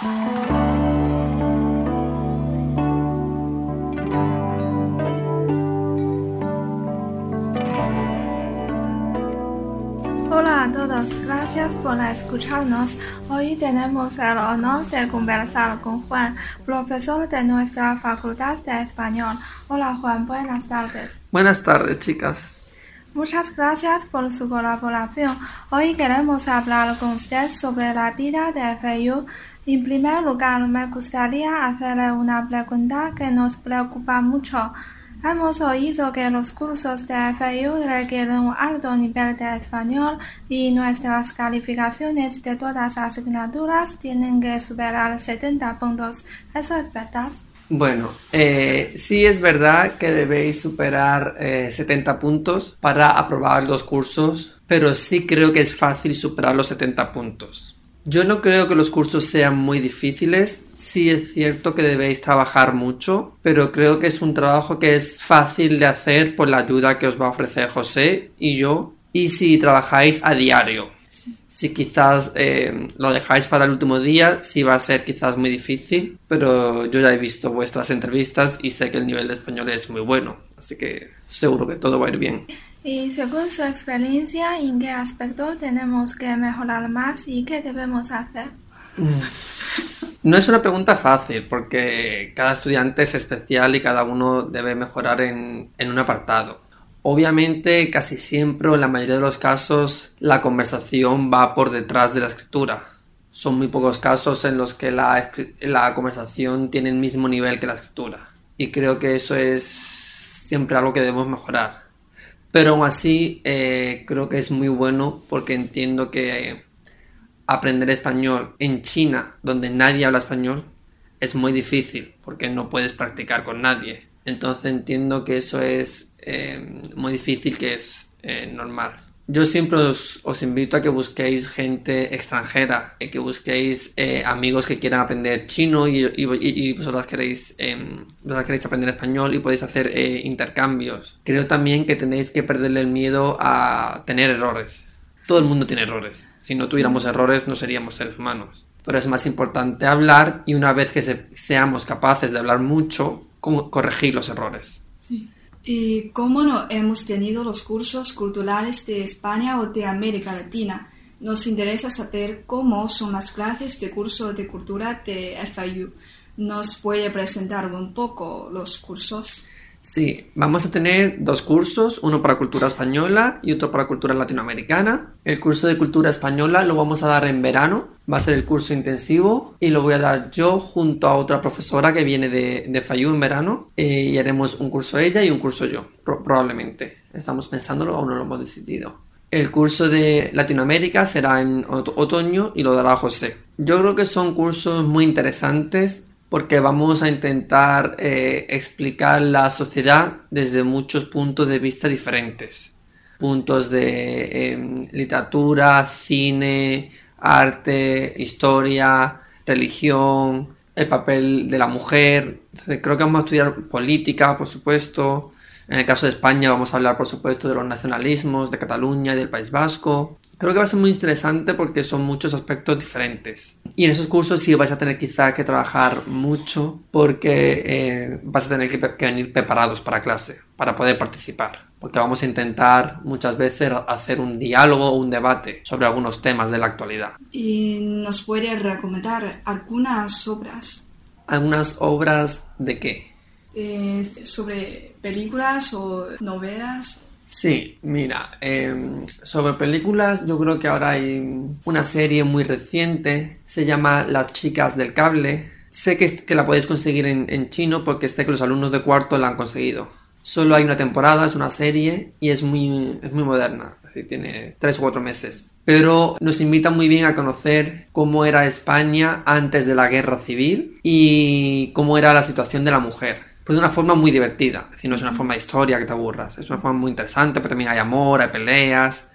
Hola a todos, gracias por escucharnos. Hoy tenemos el honor de conversar con Juan, profesor de nuestra Facultad de Español. Hola Juan, buenas tardes. Buenas tardes, chicas. Muchas gracias por su colaboración. Hoy queremos hablar con usted sobre la vida de FIU. En primer lugar, me gustaría hacerle una pregunta que nos preocupa mucho. Hemos oído que los cursos de FIU requieren un alto nivel de español y nuestras calificaciones de todas las asignaturas tienen que superar 70 puntos. ¿Eso es verdad? Bueno, eh, sí es verdad que debéis superar eh, 70 puntos para aprobar los cursos, pero sí creo que es fácil superar los 70 puntos. Yo no creo que los cursos sean muy difíciles, sí es cierto que debéis trabajar mucho, pero creo que es un trabajo que es fácil de hacer por la ayuda que os va a ofrecer José y yo, y si trabajáis a diario. Si quizás eh, lo dejáis para el último día, sí va a ser quizás muy difícil, pero yo ya he visto vuestras entrevistas y sé que el nivel de español es muy bueno, así que seguro que todo va a ir bien. Y según su experiencia, ¿en qué aspecto tenemos que mejorar más y qué debemos hacer? No es una pregunta fácil porque cada estudiante es especial y cada uno debe mejorar en, en un apartado. Obviamente, casi siempre, en la mayoría de los casos, la conversación va por detrás de la escritura. Son muy pocos casos en los que la, conversación tiene el mismo nivel que la escritura. Y creo que eso es siempre algo que debemos mejorar. Pero aún así, eh, creo que es muy bueno porque entiendo que aprender español en China, donde nadie habla español, es muy difícil porque no puedes practicar con nadie. Entonces entiendo que eso es eh, muy difícil, que es eh, normal. Yo siempre os, os, invito a que busquéis gente extranjera, eh, que busquéis eh, amigos que quieran aprender chino y, y, y vosotras, queréis, eh, vosotras queréis aprender español y podéis hacer eh, intercambios. Creo también que tenéis que perderle el miedo a tener errores. Todo el mundo tiene errores. Si no tuviéramos errores no seríamos seres humanos. Pero es más importante hablar y una vez que se, seamos capaces de hablar mucho, corregir los errores. Sí. ¿Y cómo no hemos tenido los cursos culturales de España o de América Latina? Nos interesa saber cómo son las clases de curso de cultura de FIU. ¿Nos puede presentar un poco los cursos? Sí, vamos a tener dos cursos, uno para cultura española y otro para cultura latinoamericana. El curso de cultura española lo vamos a dar en verano, va a ser el curso intensivo y lo voy a dar yo junto a otra profesora que viene de, de Fayú en verano eh, y haremos un curso ella y un curso yo, pro probablemente. Estamos pensándolo, aún no lo hemos decidido. El curso de Latinoamérica será en otoño y lo dará José. Yo creo que son cursos muy interesantes porque vamos a intentar eh, explicar la sociedad desde muchos puntos de vista diferentes. Puntos de eh, literatura, cine, arte, historia, religión, el papel de la mujer. Creo que vamos a estudiar política, por supuesto. En el caso de España vamos a hablar, por supuesto, de los nacionalismos, de Cataluña y del País Vasco. Creo que va a ser muy interesante porque son muchos aspectos diferentes. Y en esos cursos sí vais a tener quizá que trabajar mucho porque eh, vas a tener que, que, venir preparados para clase, para poder participar. Porque vamos a intentar muchas veces hacer un diálogo o un debate sobre algunos temas de la actualidad. ¿Y nos puede recomendar algunas obras? ¿Algunas obras de qué? Eh, sobre películas o novelas Sí, mira, eh, sobre películas yo creo que ahora hay una serie muy reciente, se llama Las chicas del cable. Sé que, que la podéis conseguir en, en, chino porque sé que los alumnos de cuarto la han conseguido. Solo hay una temporada, es una serie y es muy, es muy moderna, tiene tres o cuatro meses. Pero nos invita muy bien a conocer cómo era España antes de la guerra civil y cómo era la situación de la mujer pero de una forma muy divertida. Es decir, no es una forma de historia que te aburras, es una forma muy interesante, pero también hay amor, hay peleas.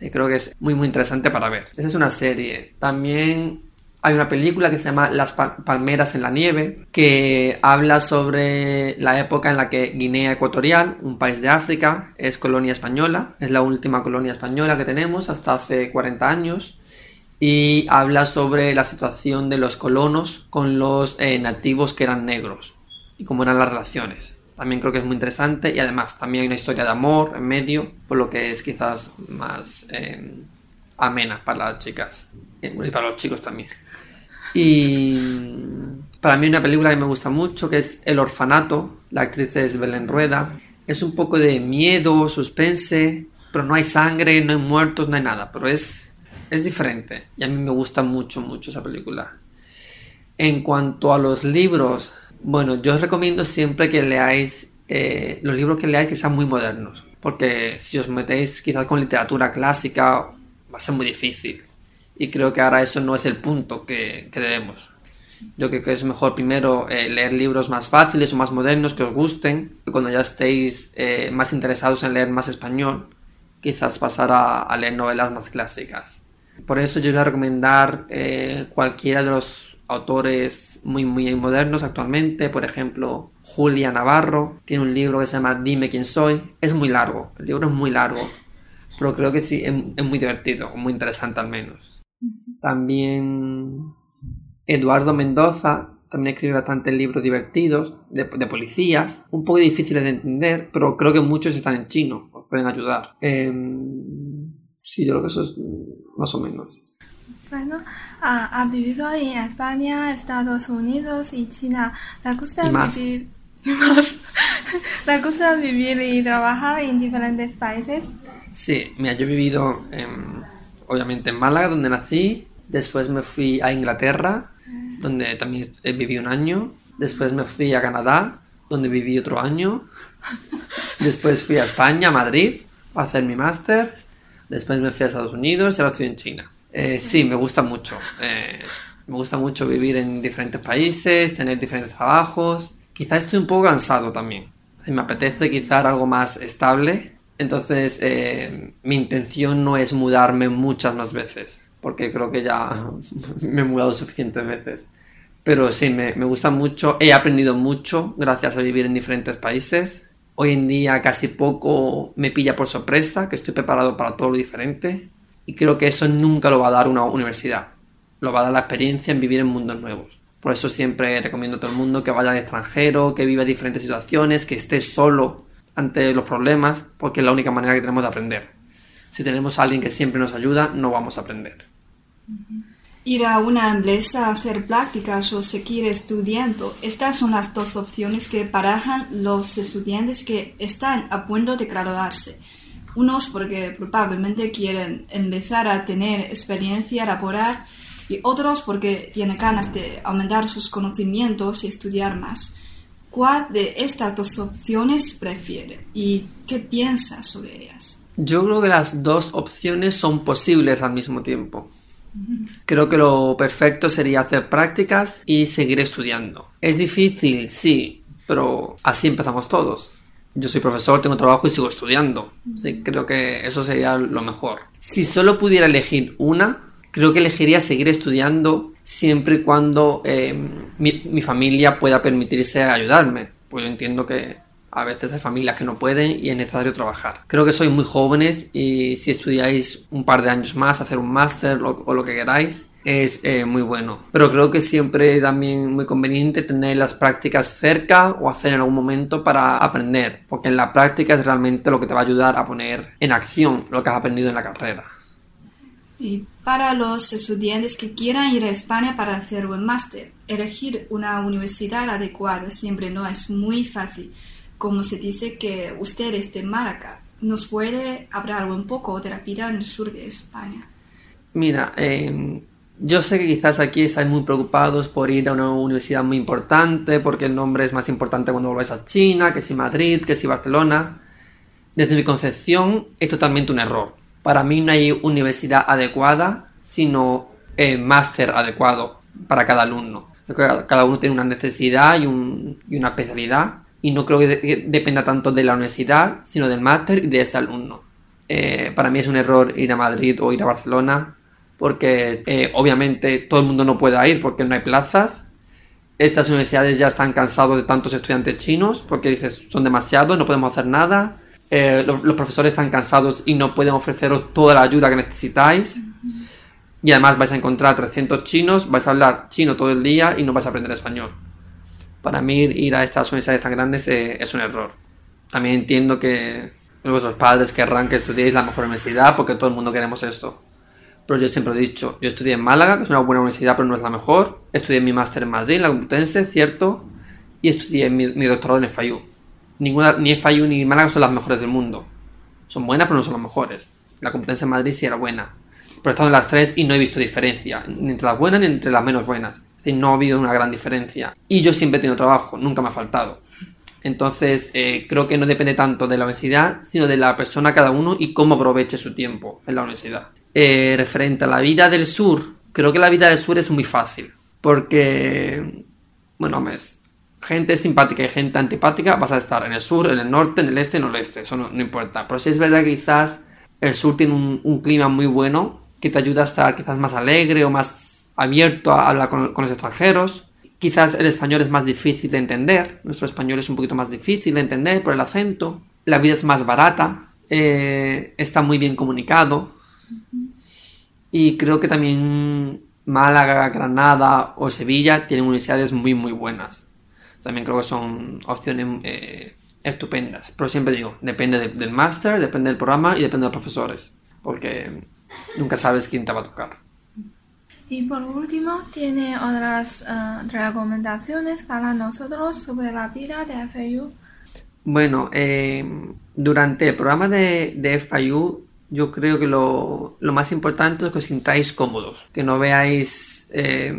Y creo que es muy, muy interesante para ver. Esa es una serie. También hay una película que se llama Las Palmeras en la Nieve, que habla sobre la época en la que Guinea Ecuatorial, un país de África, es colonia española. Es la última colonia española que tenemos hasta hace 40 años. y habla sobre la situación de los colonos con los eh, nativos que eran negros y cómo eran las relaciones. También creo que es muy interesante y además también hay una historia de amor en medio, por lo que es quizás más eh, amena para las chicas y para los chicos también. Y para mí una película que me gusta mucho que es El orfanato, la actriz es Belén Rueda. Es un poco de miedo, suspense, pero no hay sangre, no hay muertos, no hay nada, pero es, es diferente y a mí me gusta mucho, mucho esa película. En cuanto a los libros, bueno, yo os recomiendo siempre que leáis eh, los libros que leáis que sean muy modernos, porque si os metéis quizás con literatura clásica va a ser muy difícil. Y creo que ahora eso no es el punto que, debemos. Yo creo que es mejor primero eh, leer libros más fáciles o más modernos que os gusten. Y cuando ya estéis eh, más interesados en leer más español, quizás pasar a, leer novelas más clásicas. Por eso yo voy a recomendar eh, cualquiera de los autores muy, muy modernos actualmente. Por ejemplo, Julia Navarro tiene un libro que se llama Dime quién soy. Es muy largo, el libro es muy largo, pero creo que sí, es muy divertido, muy interesante al menos. También Eduardo Mendoza también escribe bastantes libros divertidos de, policías, un poco difíciles de entender, pero creo que muchos están en chino, os pueden ayudar. Em, sí, yo creo que eso es más o menos. Bueno, ha, vivido en España, Estados Unidos y China. ¿Le gusta vivir? ¿Le gusta vivir y trabajar en diferentes países? Sí, mira, yo he vivido obviamente en Málaga, donde nací, Después me fui a Inglaterra, donde también viví un año. Después me fui a Canadá, donde viví otro año. Después fui a España, a Madrid, a hacer mi máster. Después me fui a Estados Unidos y ahora estoy en China. Eh, sí, me gusta mucho. Eh, me gusta mucho vivir en diferentes países, tener diferentes trabajos. Quizá estoy un poco cansado también. Me apetece quizá algo más estable. Entonces, eh, mi intención no es mudarme muchas más veces porque creo que ya me he mudado suficientes veces. Pero sí, me, gusta mucho. He aprendido mucho gracias a vivir en diferentes países. Hoy en día casi poco me pilla por sorpresa, que estoy preparado para todo lo diferente. Y creo que eso nunca lo va a dar una universidad. Lo va a dar la experiencia en vivir en mundos nuevos. Por eso siempre recomiendo a todo el mundo que vaya al extranjero, que viva diferentes situaciones, que esté solo ante los problemas, porque es la única manera que tenemos de aprender. Si tenemos a alguien que siempre nos ayuda, no vamos a aprender. Ir a una empresa a hacer prácticas o seguir estudiando. Estas son las dos opciones que barajan los estudiantes que están a punto de graduarse. Unos porque probablemente quieren empezar a tener experiencia laboral y otros porque tienen ganas de aumentar sus conocimientos y estudiar más. ¿Cuál de estas dos opciones prefiere y qué piensa sobre ellas? Yo creo que las dos opciones son posibles al mismo tiempo. Creo que lo perfecto sería hacer prácticas y seguir estudiando. Es difícil, sí, pero así empezamos todos. Yo soy profesor, tengo trabajo y sigo estudiando. Sí, creo que eso sería lo mejor. Si solo pudiera elegir una, creo que elegiría seguir estudiando siempre y cuando eh, mi, mi familia pueda permitirse ayudarme. Pues yo entiendo que a veces hay familias que no pueden y es necesario trabajar. Creo que sois muy jóvenes y si estudiáis un par de años más, hacer un máster o, lo que queráis, es eh, muy bueno. Pero creo que siempre es también muy conveniente tener las prácticas cerca o hacer en algún momento para aprender, porque en la práctica es realmente lo que te va a ayudar a poner en acción lo que has aprendido en la carrera. Y para los estudiantes que quieran ir a España para hacer un máster, elegir una universidad adecuada siempre no es muy fácil como se dice que usted es de Málaga, ¿nos puede hablar un poco de la vida en el sur de España? Mira, em, yo sé que quizás aquí estáis muy preocupados por ir a una universidad muy importante, porque el nombre es más importante cuando volváis a China, que si Madrid, que si Barcelona. Desde mi concepción es totalmente un error. Para mí no hay universidad adecuada, sino eh, máster adecuado para cada alumno. Cada uno tiene una necesidad y, una especialidad y no creo que, dependa tanto de la universidad, sino del máster y de ese alumno. Eh, para mí es un error ir a Madrid o ir a Barcelona, porque eh, obviamente todo el mundo no puede ir porque no hay plazas. Estas universidades ya están cansados de tantos estudiantes chinos, porque dices, son demasiados, no podemos hacer nada. Eh, los, profesores están cansados y no pueden ofreceros toda la ayuda que necesitáis. Y además vais a encontrar 300 chinos, vais a hablar chino todo el día y no vais a aprender español. Para mí ir a estas universidades tan grandes eh, es un error. También entiendo que vuestros padres querrán que estudiéis la mejor universidad porque todo el mundo queremos esto. Pero yo siempre he dicho, yo estudié en Málaga, que es una buena universidad pero no es la mejor. Estudié mi máster en Madrid, en la Complutense, cierto. Y estudié mi, doctorado en FIU. Ninguna, ni FIU ni Málaga son las mejores del mundo. Son buenas pero no son las mejores. La Complutense en Madrid sí era buena pero he estado en las tres y no he visto diferencia, ni entre las buenas ni entre las menos buenas. Es decir, no ha habido una gran diferencia. Y yo siempre he tenido trabajo, nunca me ha faltado. Entonces, eh, creo que no depende tanto de la universidad, sino de la persona cada uno y cómo aproveche su tiempo en la universidad. Eh, referente a la vida del sur, creo que la vida del sur es muy fácil. Porque, bueno, gente simpática y gente antipática, vas a estar en el sur, en el norte, en el este, en el oeste, eso no, importa. Pero sí es verdad que quizás el sur tiene un clima muy bueno que te ayuda a estar quizás más alegre o más abierto a hablar con, los extranjeros. Quizás el español es más difícil de entender, nuestro español es un poquito más difícil de entender por el acento, la vida es más barata, eh, está muy bien comunicado y creo que también Málaga, Granada o Sevilla tienen universidades muy muy buenas. También creo que son opciones eh, estupendas, pero siempre digo, depende del máster, depende del programa y depende de los profesores, porque nunca sabes quién te va a tocar. Y por último, ¿tiene otras uh, recomendaciones para nosotros sobre la vida de FIU? Bueno, eh, durante el programa de, de FIU, yo creo que lo, lo más importante es que os sintáis cómodos, que no veáis eh,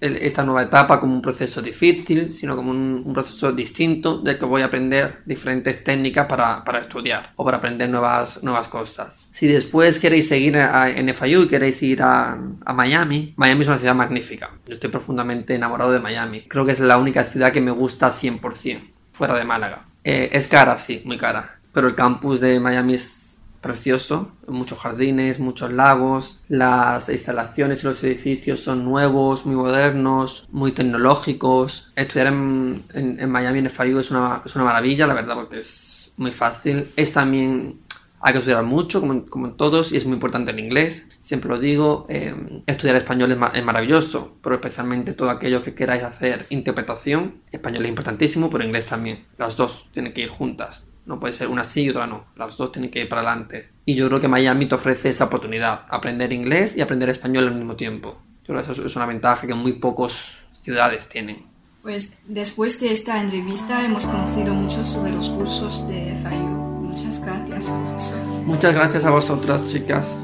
esta nueva etapa como un proceso difícil, sino como un, proceso distinto del que voy a aprender diferentes técnicas para, estudiar o para aprender nuevas, nuevas cosas. Si después queréis seguir en FIU y queréis ir a, Miami, Miami es una ciudad magnífica. Yo estoy profundamente enamorado de Miami. Creo que es la única ciudad que me gusta 100%, fuera de Málaga. Eh, es cara, sí, muy cara. Pero el campus de Miami es precioso, muchos jardines, muchos lagos, las instalaciones y los edificios son nuevos, muy modernos, muy tecnológicos. Estudiar en, en, Miami, en FIU, es una, es una maravilla, la verdad, porque es muy fácil. Es también, hay que estudiar mucho, como, como en todos, y es muy importante el inglés, siempre lo digo. Eh, estudiar español es, es, maravilloso, pero especialmente todo aquello que queráis hacer interpretación, español es importantísimo, pero inglés también. Las dos tienen que ir juntas. No puede ser una sí y otra no. Las dos tienen que ir para adelante. Y yo creo que Miami te ofrece esa oportunidad. Aprender inglés y aprender español al mismo tiempo. Yo creo que eso es una ventaja que muy pocas ciudades tienen. Pues después de esta entrevista hemos conocido mucho sobre los cursos de FIU. Muchas gracias, profesor. Muchas gracias a vosotras, chicas.